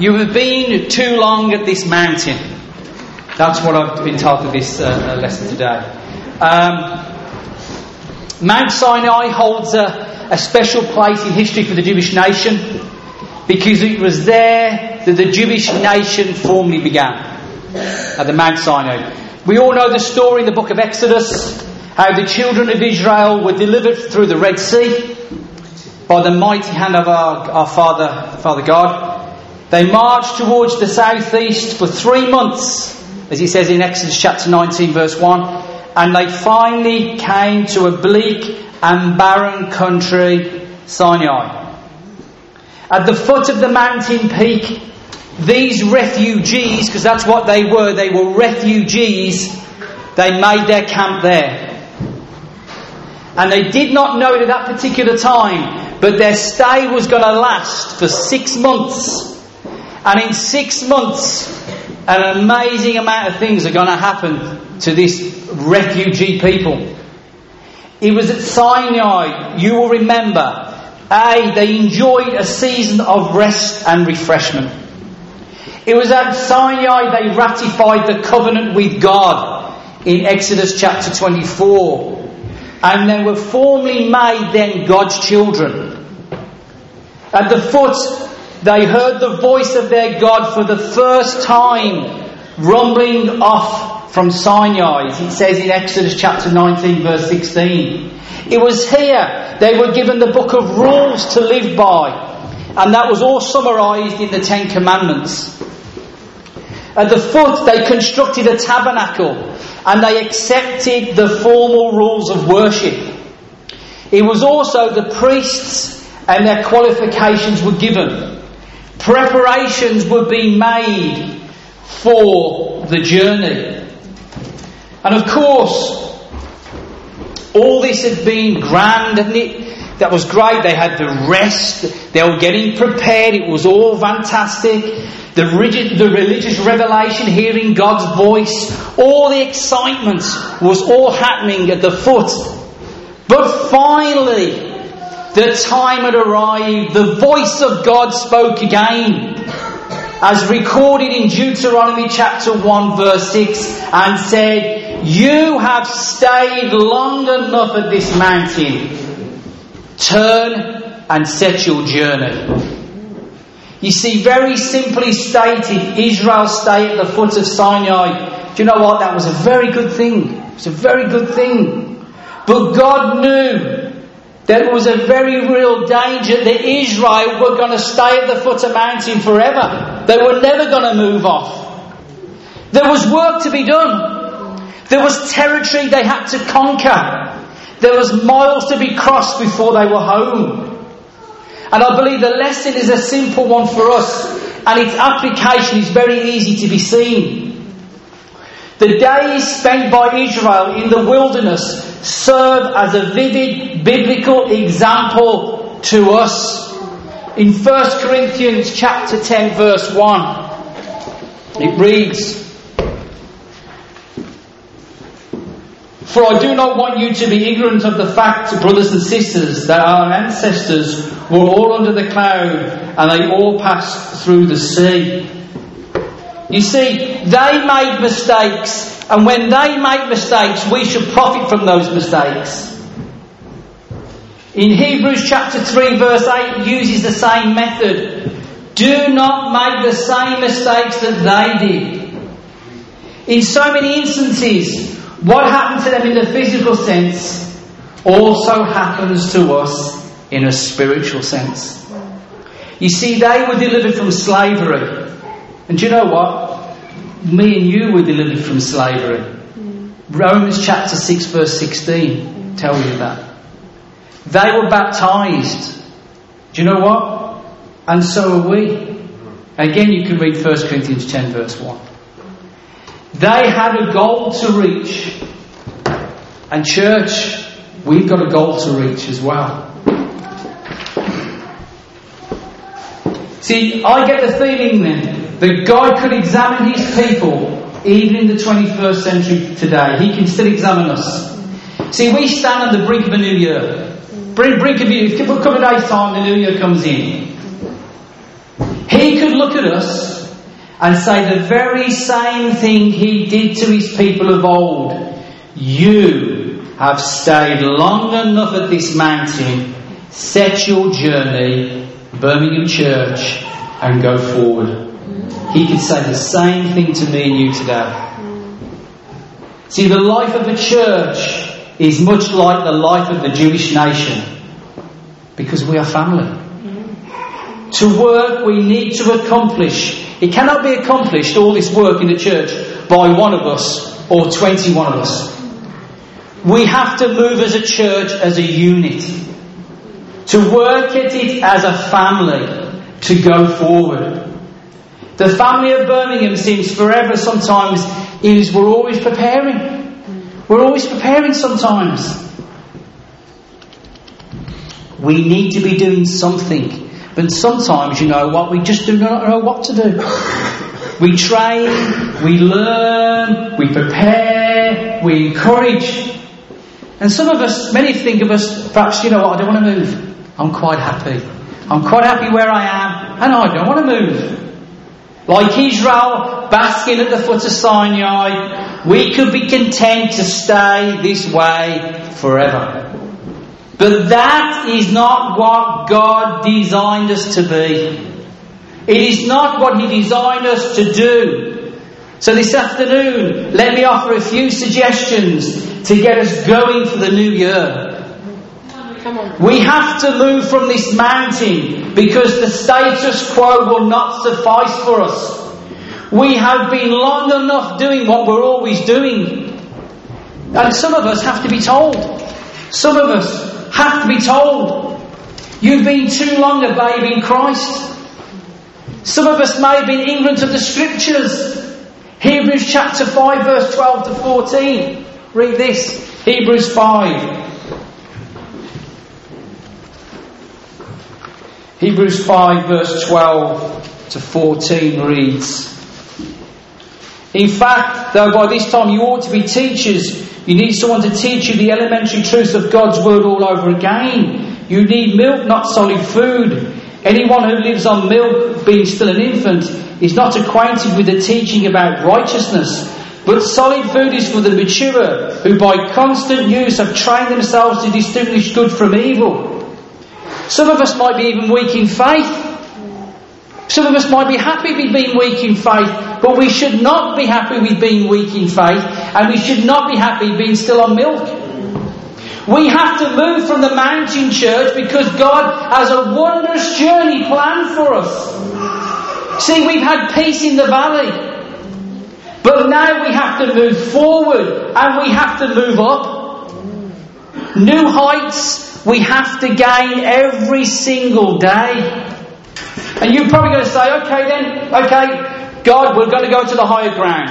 You have been too long at this mountain. That's what I've been for this uh, uh, lesson today. Um, Mount Sinai holds a, a special place in history for the Jewish nation because it was there that the Jewish nation formally began at the Mount Sinai. We all know the story in the book of Exodus how the children of Israel were delivered through the Red Sea by the mighty hand of our, our Father, Father God. They marched towards the southeast for three months, as he says in Exodus chapter 19, verse 1, and they finally came to a bleak and barren country, Sinai. At the foot of the mountain peak, these refugees, because that's what they were, they were refugees, they made their camp there. And they did not know it at that particular time, but their stay was going to last for six months. And in six months, an amazing amount of things are going to happen to this refugee people. It was at Sinai, you will remember, A, they enjoyed a season of rest and refreshment. It was at Sinai they ratified the covenant with God in Exodus chapter 24 and they were formally made then God's children. At the foot, they heard the voice of their God for the first time, rumbling off from Sinai. It says in Exodus chapter 19, verse 16. It was here they were given the book of rules to live by, and that was all summarized in the Ten Commandments. At the foot, they constructed a tabernacle and they accepted the formal rules of worship. It was also the priests and their qualifications were given. Preparations were being made for the journey. And of course, all this had been grand, hadn't it? That was great. They had the rest. They were getting prepared. It was all fantastic the, rigid, the religious revelation, hearing God's voice, all the excitement was all happening at the foot. But finally, the time had arrived. The voice of God spoke again, as recorded in Deuteronomy chapter 1, verse 6, and said, You have stayed long enough at this mountain. Turn and set your journey. You see, very simply stated, Israel stay at the foot of Sinai. Do you know what? That was a very good thing. It's a very good thing. But God knew there was a very real danger that Israel were going to stay at the foot of mountain forever. They were never going to move off. There was work to be done. There was territory they had to conquer. There was miles to be crossed before they were home. And I believe the lesson is a simple one for us, and its application is very easy to be seen. The days spent by Israel in the wilderness serve as a vivid biblical example to us. In 1 Corinthians chapter 10 verse 1, it reads, For I do not want you to be ignorant of the fact, brothers and sisters, that our ancestors were all under the cloud and they all passed through the sea. You see, they made mistakes, and when they make mistakes, we should profit from those mistakes. In Hebrews chapter 3, verse 8, uses the same method. Do not make the same mistakes that they did. In so many instances, what happened to them in the physical sense also happens to us in a spiritual sense. You see, they were delivered from slavery. And do you know what? Me and you were delivered from slavery. Mm. Romans chapter 6, verse 16 mm. tells you that. They were baptized. Do you know what? And so are we. Again, you can read 1 Corinthians 10, verse 1. They had a goal to reach. And, church, we've got a goal to reach as well. See, I get the feeling then that God could examine his people even in the 21st century today. He can still examine us. See, we stand on the brink of a new year. Brink, brink of a new year. Come a day's time, the new year comes in. He could look at us and say the very same thing he did to his people of old. You have stayed long enough at this mountain, set your journey, Birmingham Church, and go forward. He could say the same thing to me and you today. See, the life of the church is much like the life of the Jewish nation because we are family. To work, we need to accomplish. It cannot be accomplished, all this work in the church, by one of us or 21 of us. We have to move as a church as a unit. To work at it as a family. To go forward. The family of Birmingham seems forever sometimes is we're always preparing. We're always preparing sometimes. We need to be doing something. But sometimes, you know what, we just do not know what to do. We train, we learn, we prepare, we encourage. And some of us, many think of us, perhaps, you know what, I don't want to move. I'm quite happy. I'm quite happy where I am, and I don't want to move. Like Israel basking at the foot of Sinai, we could be content to stay this way forever. But that is not what God designed us to be. It is not what He designed us to do. So this afternoon, let me offer a few suggestions to get us going for the new year. We have to move from this mountain because the status quo will not suffice for us. We have been long enough doing what we're always doing. And some of us have to be told. Some of us have to be told. You've been too long a babe in Christ. Some of us may have been ignorant of the scriptures. Hebrews chapter 5 verse 12 to 14. Read this. Hebrews 5 Hebrews 5 verse 12 to 14 reads, In fact, though by this time you ought to be teachers, you need someone to teach you the elementary truths of God's word all over again. You need milk, not solid food. Anyone who lives on milk, being still an infant, is not acquainted with the teaching about righteousness. But solid food is for the mature, who by constant use have trained themselves to distinguish good from evil. Some of us might be even weak in faith. Some of us might be happy with being weak in faith, but we should not be happy with being weak in faith, and we should not be happy being still on milk. We have to move from the mountain church because God has a wondrous journey planned for us. See, we've had peace in the valley, but now we have to move forward and we have to move up. New heights, we have to gain every single day. And you're probably going to say, okay then, okay, God, we're going to go to the higher ground.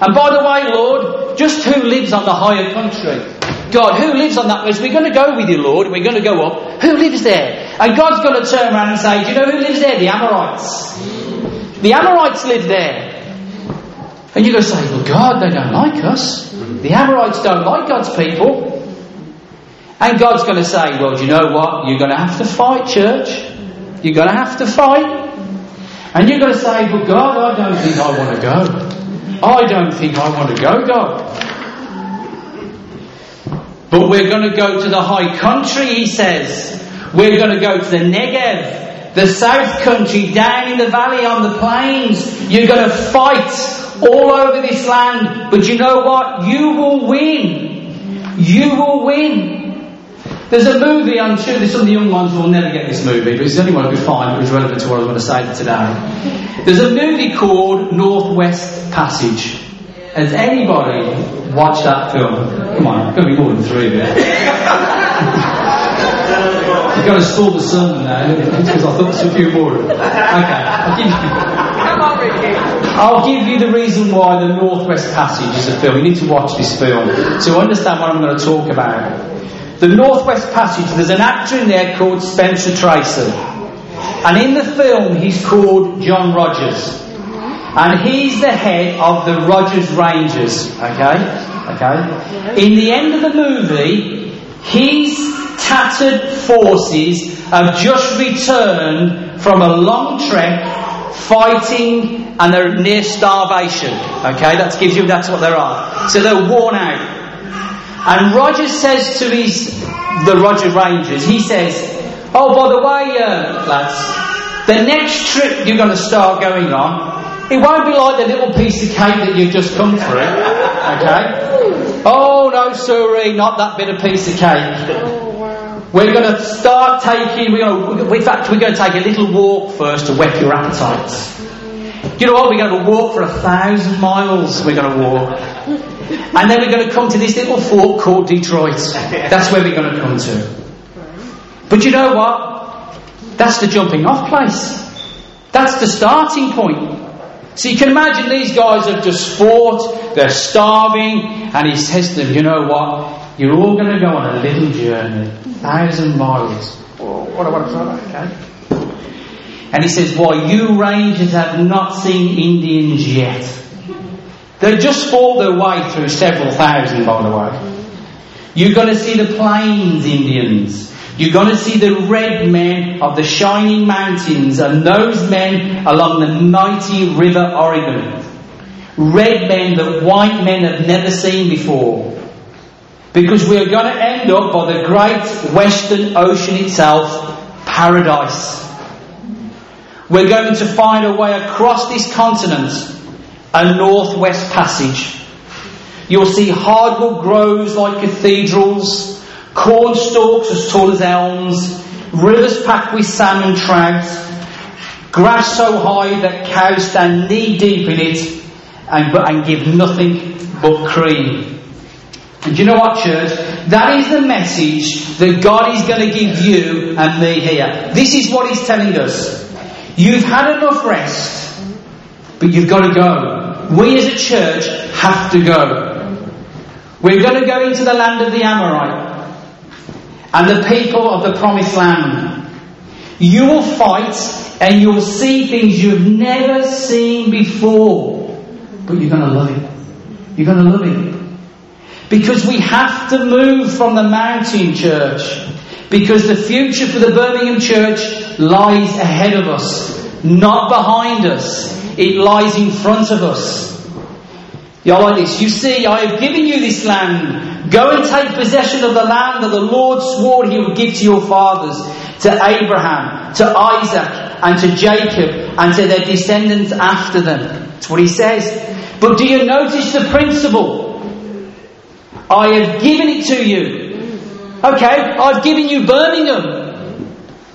And by the way, Lord, just who lives on the higher country? God, who lives on that place? We're going to go with you, Lord. We're going to go up. Who lives there? And God's going to turn around and say, Do you know who lives there? The Amorites. The Amorites live there. And you're going to say, Well, God, they don't like us. The Amorites don't like God's people. And God's going to say, well, do you know what? You're going to have to fight, church. You're going to have to fight. And you're going to say, well, God, I don't think I want to go. I don't think I want to go, God. But we're going to go to the high country, he says. We're going to go to the Negev, the south country, down in the valley on the plains. You're going to fight all over this land. But you know what? You will win. You will win. There's a movie, I'm sure there's some of the young ones will never get this movie, but it's the only one I could find which was relevant to what I was going to say today. There's a movie called Northwest Passage. Has anybody watched that film? Come on, it's going to be more than three of you. You've got to stall the sun now, because I thought there's a few more. Okay, I'll give you. I'll give you the reason why the Northwest Passage is a film. You need to watch this film to understand what I'm going to talk about. The Northwest Passage, there's an actor in there called Spencer Tracy. And in the film, he's called John Rogers. And he's the head of the Rogers Rangers. Okay? Okay? In the end of the movie, his tattered forces have just returned from a long trek fighting and they're near starvation. Okay, that gives you that's what they're on. So they're worn out. And Roger says to his the Roger Rangers, he says, "Oh, by the way, uh, lads, the next trip you're going to start going on, it won't be like the little piece of cake that you've just come through. Okay? Oh no, sorry, not that bit of piece of cake." We're going to start taking, we're going to, in fact, we're going to take a little walk first to whet your appetites. You know what? We're going to walk for a thousand miles. We're going to walk. And then we're going to come to this little fort called Detroit. That's where we're going to come to. But you know what? That's the jumping off place. That's the starting point. So you can imagine these guys have just fought, they're starving, and he says to them, you know what? You're all going to go on a little journey, thousand miles. what, what, what, okay? And he says, Why, you Rangers have not seen Indians yet. They just fought their way through several thousand, by the way. You're going to see the Plains Indians. You're going to see the red men of the shining mountains and those men along the mighty river Oregon. Red men that white men have never seen before. Because we are going to end up by the great western ocean itself, paradise. We're going to find a way across this continent, a northwest passage. You'll see hardwood groves like cathedrals, corn stalks as tall as elms, rivers packed with salmon trout, grass so high that cows stand knee deep in it and, and give nothing but cream. And you know what, church? That is the message that God is going to give you and me here. This is what He's telling us. You've had enough rest, but you've got to go. We as a church have to go. We're going to go into the land of the Amorite and the people of the promised land. You will fight and you'll see things you've never seen before, but you're going to love it. You're going to love it. Because we have to move from the mountain church. Because the future for the Birmingham church lies ahead of us, not behind us. It lies in front of us. You're like this. You see, I have given you this land. Go and take possession of the land that the Lord swore he would give to your fathers, to Abraham, to Isaac, and to Jacob, and to their descendants after them. That's what he says. But do you notice the principle? I have given it to you. Okay, I've given you Birmingham.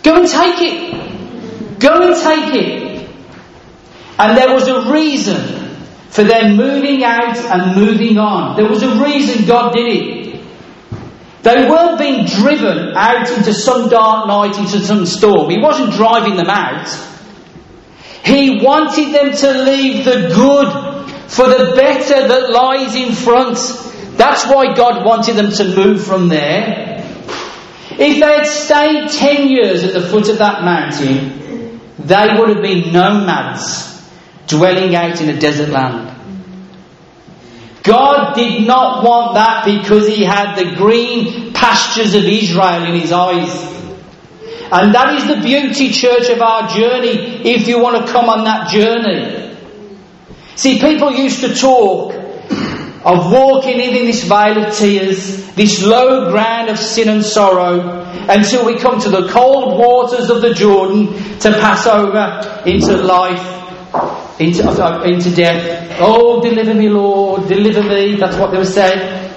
Go and take it. Go and take it. And there was a reason for them moving out and moving on. There was a reason God did it. They weren't being driven out into some dark night, into some storm. He wasn't driving them out. He wanted them to leave the good for the better that lies in front. That's why God wanted them to move from there. If they had stayed 10 years at the foot of that mountain, they would have been nomads dwelling out in a desert land. God did not want that because He had the green pastures of Israel in His eyes. And that is the beauty, church, of our journey if you want to come on that journey. See, people used to talk of walking in this vale of tears, this low ground of sin and sorrow, until we come to the cold waters of the Jordan to pass over into life, into, uh, into death. Oh, deliver me, Lord, deliver me. That's what they were saying.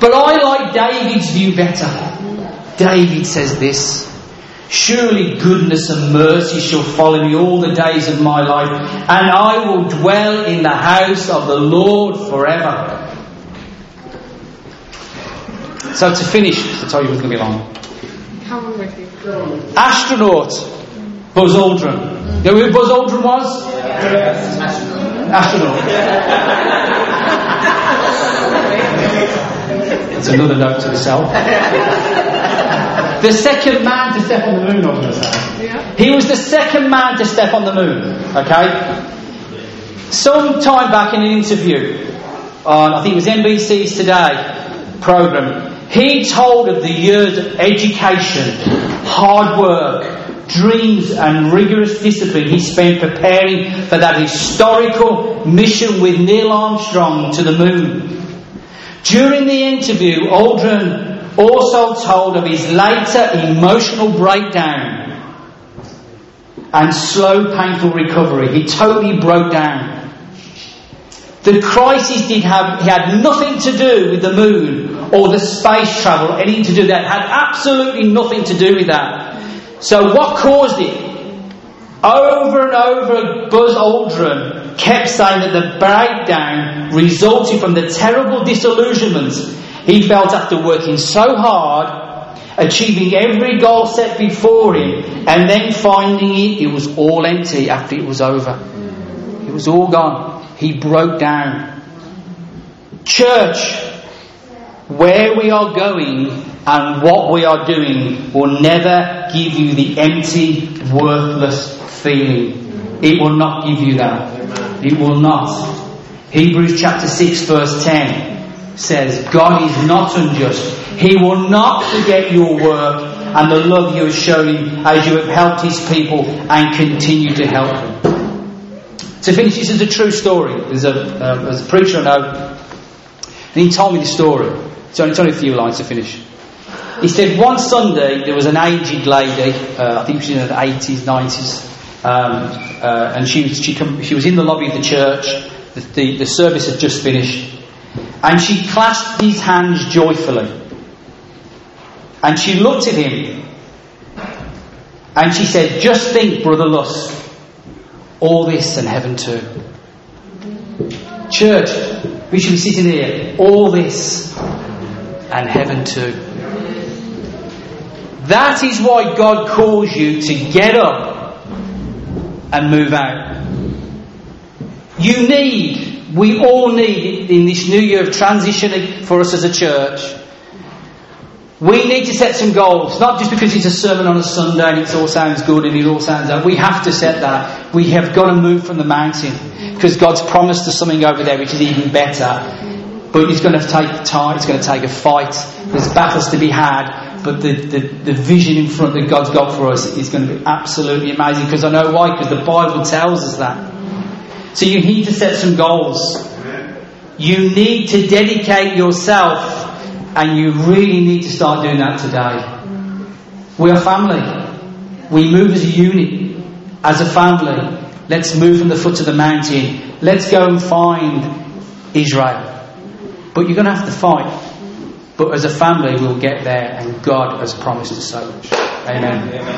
But I like David's view better. David says this. Surely goodness and mercy shall follow me all the days of my life, and I will dwell in the house of the Lord forever. So to finish, I told you it was going to be long. Astronaut, Buzz Aldrin. You know who Buzz Aldrin was? Yes. Astronaut. It's another note to the self. the second man to step on the moon, I was going to say. He was the second man to step on the moon. Okay? Some time back in an interview on, I think it was NBC's Today program, he told of the years of education, hard work, dreams, and rigorous discipline he spent preparing for that historical mission with Neil Armstrong to the moon. During the interview, Aldrin also told of his later emotional breakdown and slow, painful recovery. He totally broke down. The crisis did have, he had nothing to do with the moon or the space travel, anything to do with that. Had absolutely nothing to do with that. So what caused it? Over and over, Buzz Aldrin kept saying that the breakdown resulted from the terrible disillusionment he felt after working so hard, achieving every goal set before him, and then finding it, it was all empty after it was over. It was all gone. He broke down. Church, where we are going and what we are doing will never give you the empty, worthless feeling. It will not give you that. It will not. Hebrews chapter 6 verse 10 says, God is not unjust. He will not forget your work and the love you have shown him as you have helped his people and continue to help them. To finish, this is a true story. There's a, uh, there's a preacher I know, and he told me the story. It's only, it's only a few lines to finish. He said one Sunday there was an aged lady, uh, I think she was in her 80s, 90s, um, uh, and she was, she, she was in the lobby of the church. The, the, the service had just finished. And she clasped his hands joyfully. And she looked at him. And she said, Just think, Brother Lusk, all this and heaven too. Church, we should be sitting here, all this and heaven too. That is why God calls you to get up and move out. You need, we all need in this new year of transition for us as a church, we need to set some goals, not just because it's a sermon on a Sunday and it all sounds good and it all sounds out. We have to set that. We have got to move from the mountain because God's promised us something over there which is even better. But it's going to take time, it's going to take a fight. There's battles to be had, but the, the, the vision in front that God's got for us is going to be absolutely amazing because I know why, because the Bible tells us that. So you need to set some goals. You need to dedicate yourself and you really need to start doing that today. We are family. We move as a unit, as a family. Let's move from the foot of the mountain. Let's go and find Israel. But you're going to have to fight. But as a family, we'll get there, and God has promised us so much. Amen. Amen.